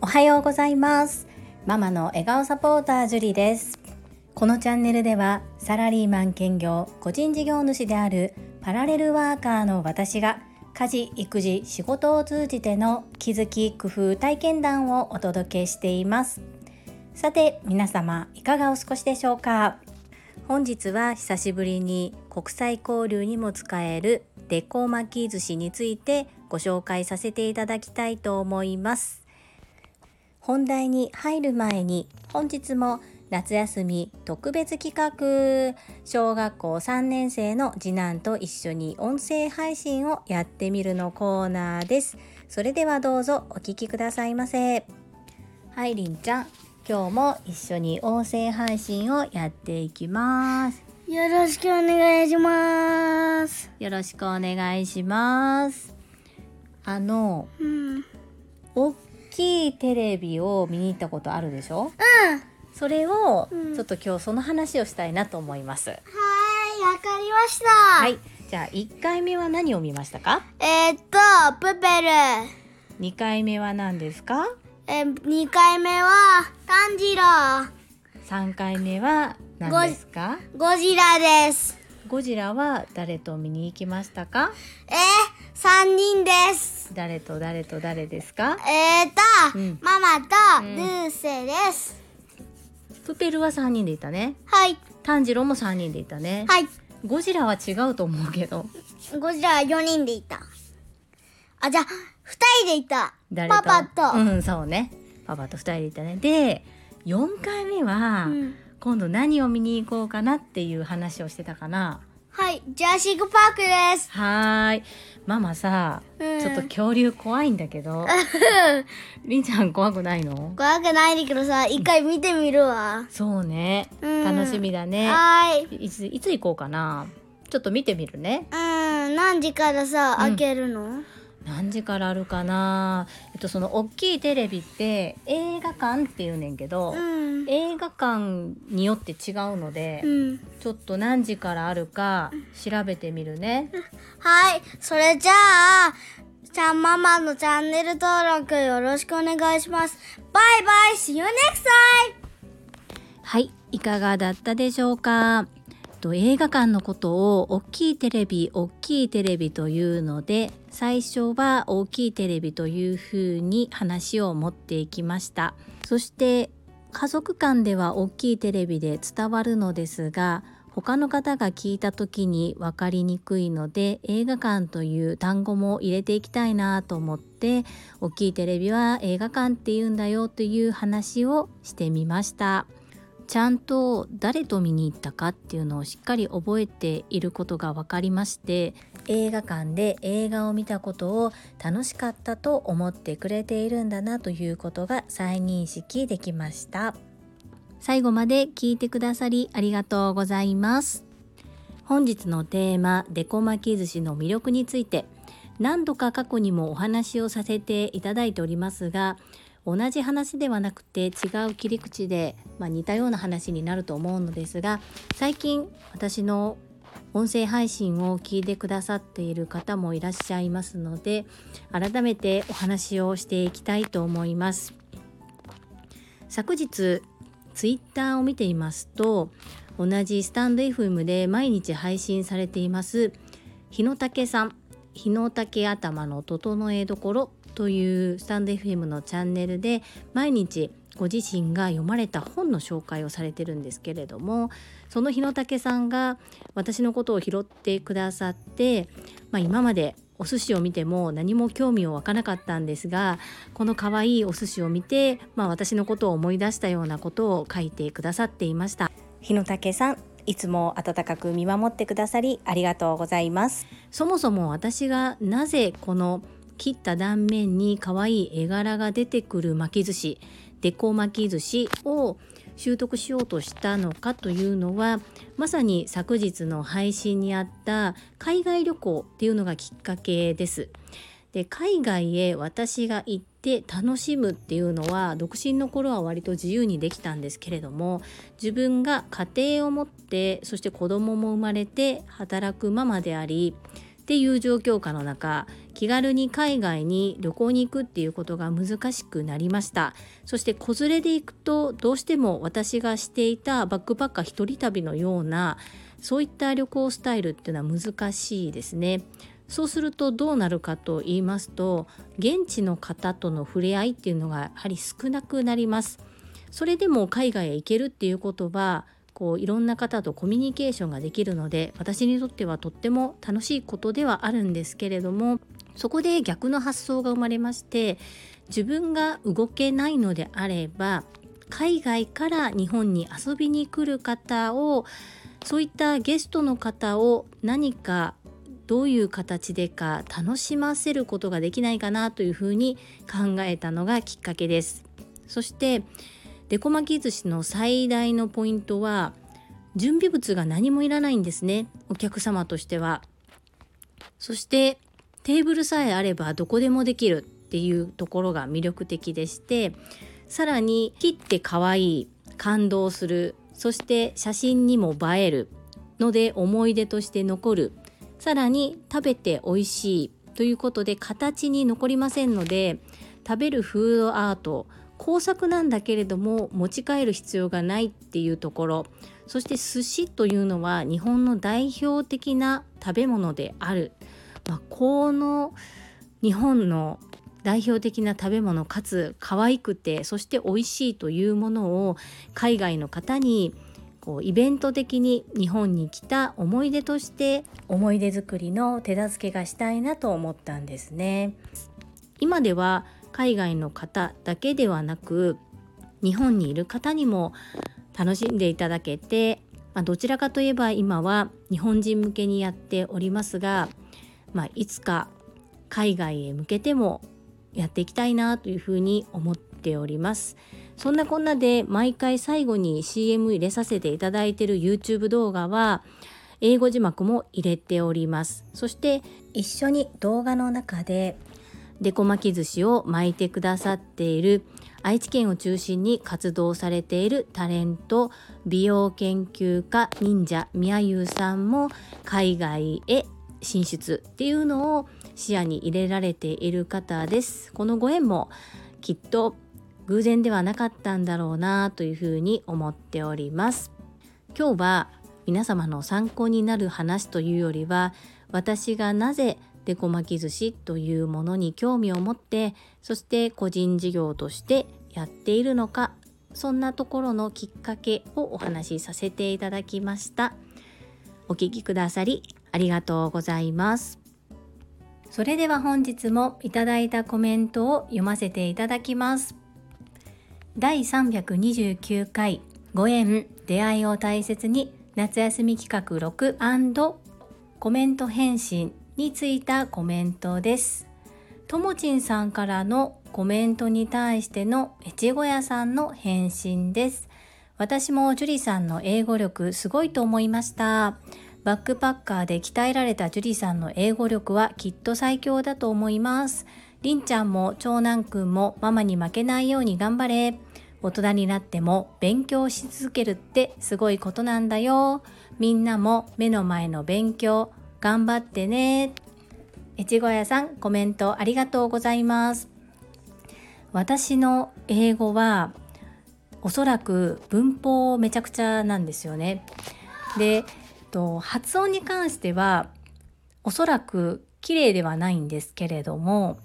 おはようございます。ママの笑顔サポータージュリです。このチャンネルではサラリーマン兼業個人事業主であるパラレルワーカーの私が家事育児仕事を通じての気づき工夫体験談をお届けしています。さて皆様いかがお過ごしでしょうか？本日は久しぶりに国際交流にも使えるデコ巻き寿司についてご紹介させていただきたいと思います。本題に入る前に本日も夏休み特別企画。小学校3年生の次男と一緒に音声配信をやってみるのコーナーです。それではどうぞお聞きくださいませ。はいりんちゃん。今日も一緒に音声配信をやっていきます。よろしくお願いします。よろしくお願いしますあのうん。うん。大きいテレビを見に行ったことあるでしょ？それをうんちょっと今日その話をしたいなと思います、はい、わかりました。は。はいじゃあ1回目は何を見ましたか？えー、っと、プペル。2回目は何ですか？えー、2回目は、炭治郎。3回目は何ですか？ゴジラです。ゴジラは誰と見に行きましたか？えー、3人です。誰と誰と誰ですか？えー、っと、うんママとうんルーセです。プペルは3人でいたねはい。炭治郎も3人でいたね、はい。ゴジラは違うと思うけどゴジラは4人でいた。あ、じゃあ、2人でいた。パパと。うんそうねパパと2人でいたねで4回目は、うん今度何を見に行こうかなっていう話をしてたかな？はい、ジャーシックパークです。はーい。ママさ、うん。ちょっと恐竜怖いんだけど。りん。ちゃん怖くないの？怖くないんだけどさ、一回見てみるわ。そうね、うん。楽しみだね。はーい。いついつ行こうかな？ちょっと見てみるね。うん、何時からさ、うん。開けるの？何時からあるかな？とその大きいテレビって映画館って言うねんけど、うん。映画館によって違うので、うん。ちょっと何時からあるか調べてみるね。はい、それじゃあ、ちゃんママのチャンネル登録よろしくお願いします。バイバイ !See you next time! はい、いかがだったでしょうか？と映画館のことを大きいテレビ、大きいテレビというので、最初は大きいテレビというふうに話を持っていきました。そして家族間では大きいテレビで伝わるのですが、他の方が聞いた時に分かりにくいので映画館という単語も入れていきたいなと思って大きいテレビは映画館って言うんだよという話をしてみました。ちゃんと誰と見に行ったかっていうのをしっかり覚えていることが分かりまして映画館で映画を見たことを楽しかったと思ってくれているんだなということが再認識できました。最後まで聞いてくださりありがとうございます。本日のテーマデコ巻き寿司の魅力について何度か過去にもお話をさせていただいておりますが同じ話ではなくて違う切り口で、まあ、似たような話になると思うのですが最近私の音声配信を聞いてくださっている方もいらっしゃいますので改めてお話をしていきたいと思います。昨日ツイッターを見ていますと同じスタンド FM で毎日配信されています日野武さん日野武頭の整えどころというスタンド FM のチャンネルで毎日ご自身が読まれた本の紹介をされてるんですけれどもその日野武さんが私のことを拾ってくださって、まあ、今までお寿司を見ても何も興味を湧かなかったんですがこの可愛いお寿司を見て、まあ、私のことを思い出したようなことを書いてくださっていました。日野武さんいつも温かく見守ってくださりありがとうございます。そもそも私がなぜこの切った断面に可愛い絵柄が出てくる巻き寿司デコ巻き寿司を習得しようとしたのかというのはまさに昨日の配信にあった海外旅行っていうのがきっかけです。で海外へ私が行って楽しむっていうのは独身の頃は割と自由にできたんですけれども自分が家庭を持ってそして子供も生まれて働くママでありっていう状況下の中気軽に海外に旅行に行くっていうことが難しくなりました。そして子連れで行くとどうしても私がしていたバックパッカー一人旅のようなそういった旅行スタイルっていうのは難しいですね。そうするとどうなるかと言いますと現地の方との触れ合いっていうのがやはり少なくなります。それでも海外へ行けるっていうことはこういろんな方とコミュニケーションができるので私にとってはとっても楽しいことではあるんですけれどもそこで逆の発想が生まれまして自分が動けないのであれば海外から日本に遊びに来る方をそういったゲストの方を何かどういう形でか楽しませることができないかなというふうに考えたのがきっかけです。そしてデコ巻き寿司の最大のポイントは準備物が何もいらないんですねお客様としては。そしてテーブルさえあればどこでもできるっていうところが魅力的でしてさらに切って可愛い感動するそして写真にも映えるので思い出として残るさらに食べて美味しいということで形に残りませんので食べるフードアート工作なんだけれども持ち帰る必要がないっていうところそして寿司というのは日本の代表的な食べ物である、まあ、この日本の代表的な食べ物かつ可愛くてそして美味しいというものを海外の方にこうイベント的に日本に来た思い出として思い出作りの手助けがしたいなと思ったんですね。今では海外の方だけではなく日本にいる方にも楽しんでいただけて、まあ、どちらかといえば今は日本人向けにやっておりますが、まあ、いつか海外へ向けてもやっていきたいなというふうに思っております。そんなこんなで毎回最後に CM 入れさせていただいている YouTube 動画は英語字幕も入れております。そして一緒に動画の中でデコ巻き寿司を巻いてくださっている愛知県を中心に活動されているタレント美容研究家忍者みやゆうさんも海外へ進出っていうのを視野に入れられている方です。このご縁もきっと偶然ではなかったんだろうなというふうに思っております。今日は皆様の参考になる話というよりは私がなぜデコ巻き寿司というものに興味を持ってそして個人事業としてやっているのかそんなところのきっかけをお話しさせていただきました。お聞きくださりありがとうございますそれでは本日もいただいたコメントを読ませていただきます第329回ご縁出会いを大切に夏休み企画6コメント返信についたコメントです。ともちんさんからのコメントに対しての越後屋さんの返信です。私も樹里さんの英語力すごいと思いました。バックパッカーで鍛えられた樹里さんの英語力はきっと最強だと思います。りんちゃんも長男くんもママに負けないように頑張れ。大人になっても勉強し続けるってすごいことなんだよ。みんなも目の前の勉強、頑張ってね。越後屋さん、コメントありがとうございます。私の英語はおそらく文法めちゃくちゃなんですよね。で、と発音に関してはおそらく綺麗ではないんですけれども、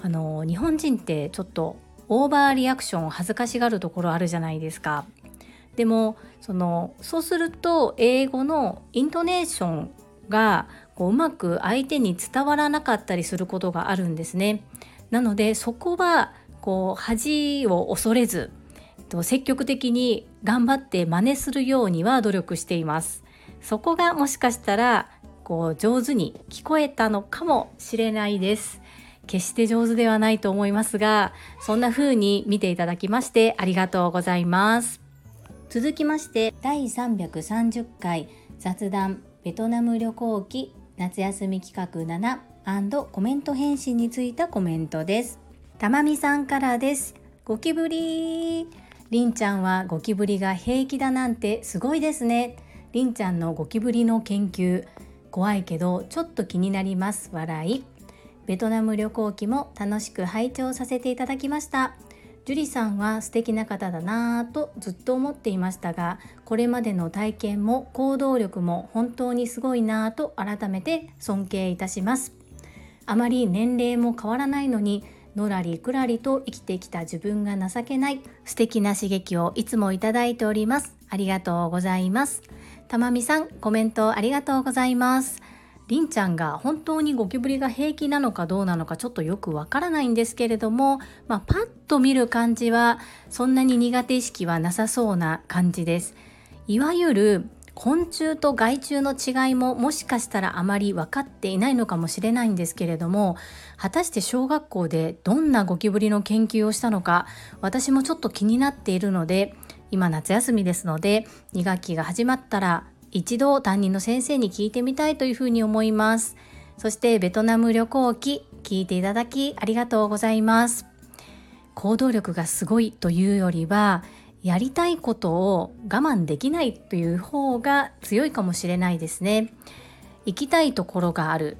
あの日本人ってちょっとオーバーリアクション恥ずかしがるところあるじゃないですか。でもそのそうすると英語のイントネーションがこううまく相手に伝わらなかったりすることがあるんですね。なのでそこはこう恥を恐れず積極的に頑張って真似するようには努力しています。そこがもしかしたらこう上手に聞こえたのかもしれないです。決して上手ではないと思いますが、そんな風に見ていただきましてありがとうございます。続きまして第330回雑談ベトナム旅行記夏休み企画7コメント返信についたコメントです。たまみさんからです。ゴキブリりんちゃんはゴキブリが平気だなんてすごいですね。りんちゃんのゴキブリの研究。怖いけどちょっと気になります。笑い。ベトナム旅行記も楽しく拝聴させていただきました。樹里さんは素敵な方だなぁとずっと思っていましたがこれまでの体験も行動力も本当にすごいなぁと改めて尊敬いたします。あまり年齢も変わらないのにのらりくらりと生きてきた自分が情けない素敵な刺激をいつもいただいております。ありがとうございます。たまみさんコメントありがとうございますりんちゃんが本当にゴキブリが平気なのかどうなのかちょっとよくわからないんですけれども、まあ、パッと見る感じはそんなに苦手意識はなさそうな感じです。いわゆる昆虫と害虫の違いももしかしたらあまり分かっていないのかもしれないんですけれども果たして小学校でどんなゴキブリの研究をしたのか私もちょっと気になっているので今夏休みですので2学期が始まったら一度担任の先生に聞いてみたいというふうに思います。そしてベトナム旅行記聞いていただきありがとうございます。行動力がすごいというよりはやりたいことを我慢できないという方が強いかもしれないですね。行きたいところがある。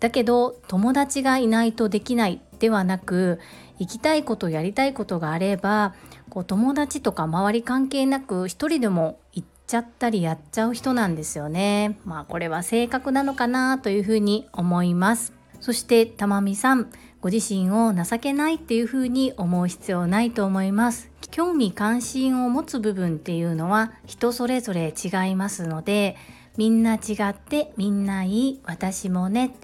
だけど友達がいないとできないではなく行きたいことやりたいことがあればこう友達とか周り関係なく一人でも行っちゃったりやっちゃう人なんですよね。まあこれは性格なのかなというふうに思います。そしてたまみさん、ご自身を情けないっていうふうに思う必要ないと思います。興味関心を持つ部分っていうのは人それぞれ違いますので、みんな違ってみんないい私もね。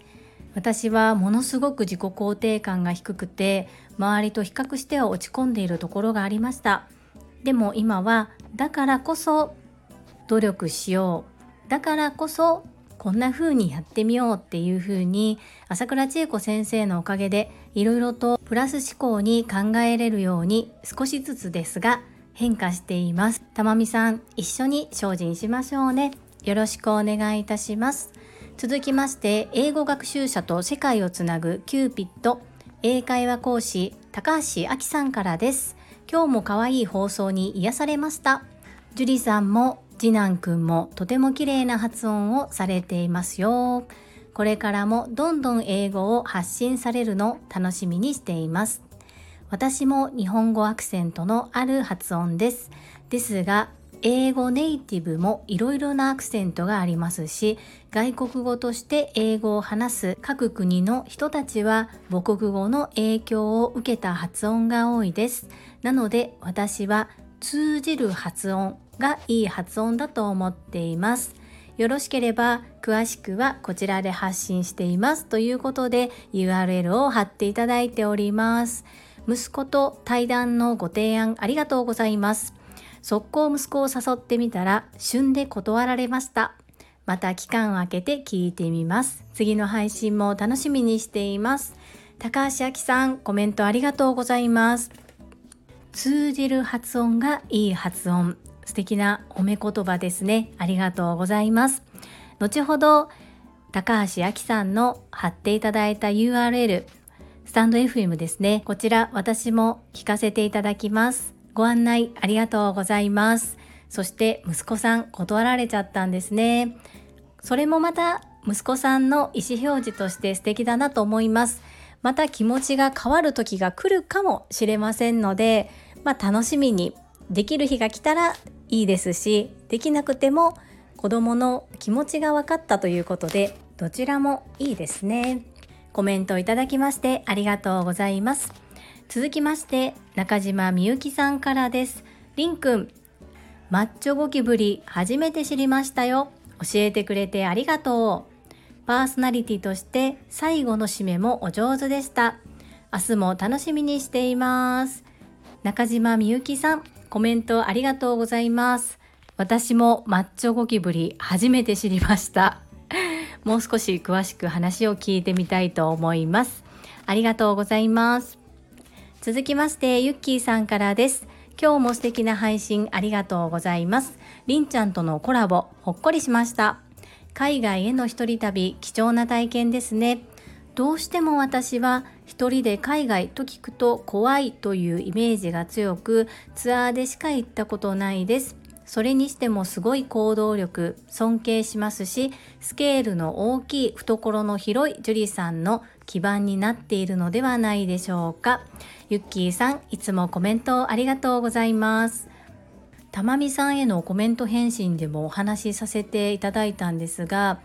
私はものすごく自己肯定感が低くて周りと比較しては落ち込んでいるところがありましたでも今はだからこそ努力しようだからこそこんな風にやってみようっていう風に朝倉千恵子先生のおかげでいろいろとプラス思考に考えれるように少しずつですが変化しています。たまみさん一緒に精進しましょうね。よろしくお願いいたします。続きまして英語学習者と世界をつなぐキューピット英会話講師高橋明さんからです。今日も可愛い放送に癒されました。樹里さんも次男くんもとても綺麗な発音をされていますよ。これからもどんどん英語を発信されるの楽しみにしています。私も日本語アクセントのある発音です。ですが、英語ネイティブもいろいろなアクセントがありますし、外国語として英語を話す各国の人たちは母国語の影響を受けた発音が多いです。なので私は通じる発音がいい発音だと思っています。よろしければ詳しくはこちらで発信していますということで URL を貼っていただいております。息子と対談のご提案ありがとうございます。速攻息子を誘ってみたら旬で断られました。また期間を空けて聞いてみます。次の配信も楽しみにしています。高橋明さん、コメントありがとうございます。通じる発音がいい発音素敵な褒め言葉ですねありがとうございます後ほど高橋明さんの貼っていただいた URL スタンド FM ですねこちら私も聞かせていただきますご案内ありがとうございます。そして息子さん断られちゃったんですね。それもまた息子さんの意思表示として素敵だなと思います。また気持ちが変わる時が来るかもしれませんのでまあ、楽しみにできる日が来たらいいですしできなくても子どもの気持ちが分かったということでどちらもいいですね。コメントいただきましてありがとうございます。続きまして中島みゆきさんからですりんくんマッチョゴキブリ初めて知りましたよ教えてくれてありがとうパーソナリティとして最後の締めもお上手でした明日も楽しみにしています中島みゆきさん、コメントありがとうございます。私もマッチョゴキブリ初めて知りました。もう少し詳しく話を聞いてみたいと思います。ありがとうございます。続きまして、ゆっきーさんからです。今日も素敵な配信ありがとうございます。りんちゃんとのコラボ、ほっこりしました。海外への一人旅、貴重な体験ですね。どうしても私は一人で海外と聞くと怖いというイメージが強くツアーでしか行ったことないですそれにしてもすごい行動力尊敬しますしスケールの大きい懐の広いジュリさんの基盤になっているのではないでしょうか。ゆっきーさんいつもコメントありがとうございます。たまみさんへのコメント返信でもお話しさせていただいたんですが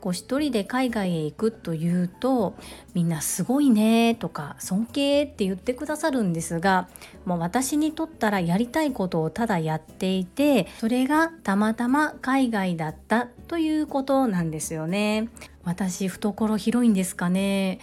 こう一人で海外へ行くというとみんなすごいねとか尊敬って言ってくださるんですがもう私にとったらやりたいことをただやっていてそれがたまたま海外だったということなんですよね。私懐広いんですかね、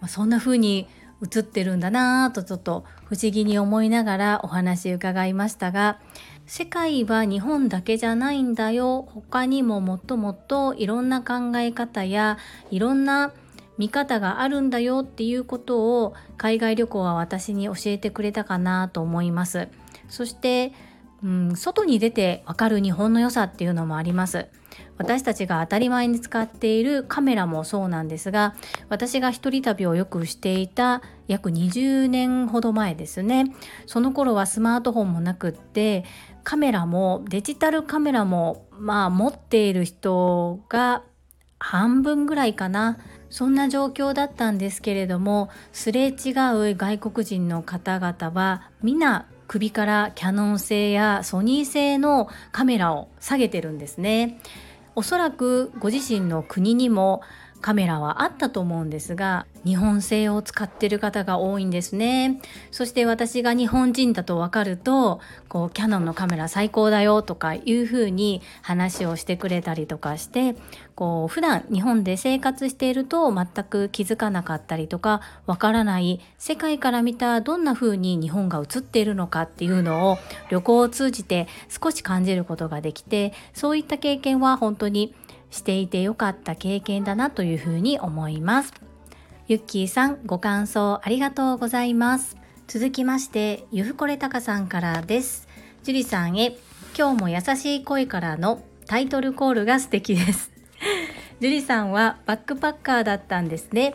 まあ、そんな風に映ってるんだなぁとちょっと不思議に思いながらお話伺いましたが世界は日本だけじゃないんだよ。他にももっともっといろんな考え方やいろんな見方があるんだよっていうことを海外旅行は私に教えてくれたかなと思います。そして、うん、外に出てわかる日本の良さっていうのもあります。私たちが当たり前に使っているカメラもそうなんですが私が一人旅をよくしていた約20年ほど前ですね。その頃はスマートフォンもなくってカメラもデジタルカメラもまあ持っている人が半分ぐらいかな。そんな状況だったんですけれどもすれ違う外国人の方々は皆首からキャノン製やソニー製のカメラを下げてるんですね。おそらくご自身の国にもカメラはあったと思うんですが日本製を使ってる方が多いんですね。そして私が日本人だと分かるとこうキャノンのカメラ最高だよとかいうふうに話をしてくれたりとかしてこう普段日本で生活していると全く気づかなかったりとかわからない世界から見たどんな風に日本が映っているのかっていうのを旅行を通じて少し感じることができてそういった経験は本当にしていてよかった経験だなというふうに思います。ゆっきーさん、ご感想ありがとうございます。続きまして、ゆふこれたかさんからです。樹里さんへ、今日も優しい声からのタイトルコールが素敵です。樹里さんはバックパッカーだったんですね。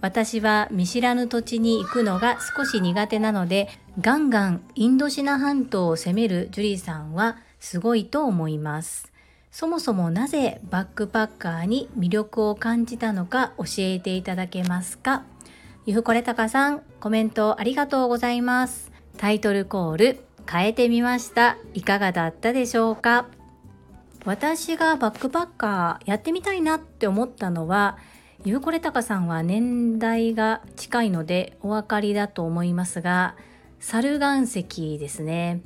私は見知らぬ土地に行くのが少し苦手なので、ガンガンインドシナ半島を攻めるジュリさんはすごいと思います。そもそもなぜバックパッカーに魅力を感じたのか教えていただけますか？ゆふこれたかさん、コメントありがとうございます。タイトルコール変えてみました。いかがだったでしょうか？私がバックパッカーやってみたいなって思ったのは、ゆうこれたかさんは年代が近いのでお分かりだと思いますが、猿岩石ですね。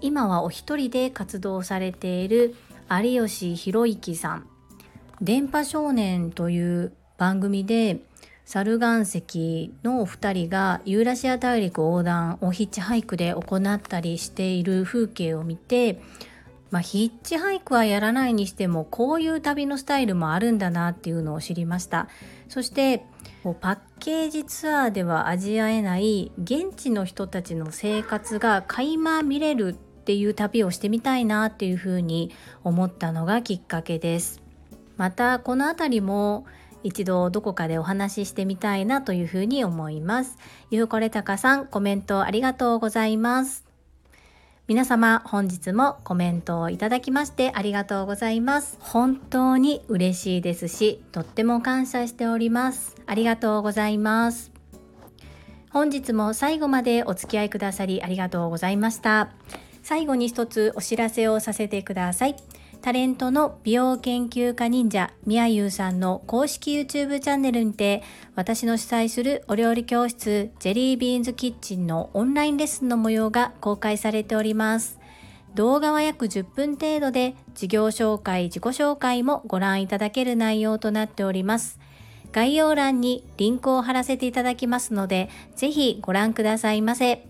今はお一人で活動されている有吉弘行さん「電波少年」という番組で猿岩石のお二人がユーラシア大陸横断をヒッチハイクで行ったりしている風景を見て、まあ、ヒッチハイクはやらないにしてもこういう旅のスタイルもあるんだなっていうのを知りました。そしてパッケージツアーでは味わえない現地の人たちの生活が垣間見れるっていう旅をしてみたいなっていうふうに思ったのがきっかけです。またこの辺りも一度どこかでお話ししてみたいなというふうに思います。ゆうこれたかさんコメントありがとうございます。皆様本日もコメントをいただきましてありがとうございます。本当に嬉しいですし、とっても感謝しております。ありがとうございます。本日も最後までお付き合いくださりありがとうございました。最後に一つお知らせをさせてください。タレントの美容研究家忍者みやゆうさんの公式 YouTube チャンネルにて私の主催するお料理教室ジェリービーンズキッチンのオンラインレッスンの模様が公開されております。動画は約10分程度で事業紹介、自己紹介もご覧いただける内容となっております。概要欄にリンクを貼らせていただきますので、ぜひご覧くださいませ。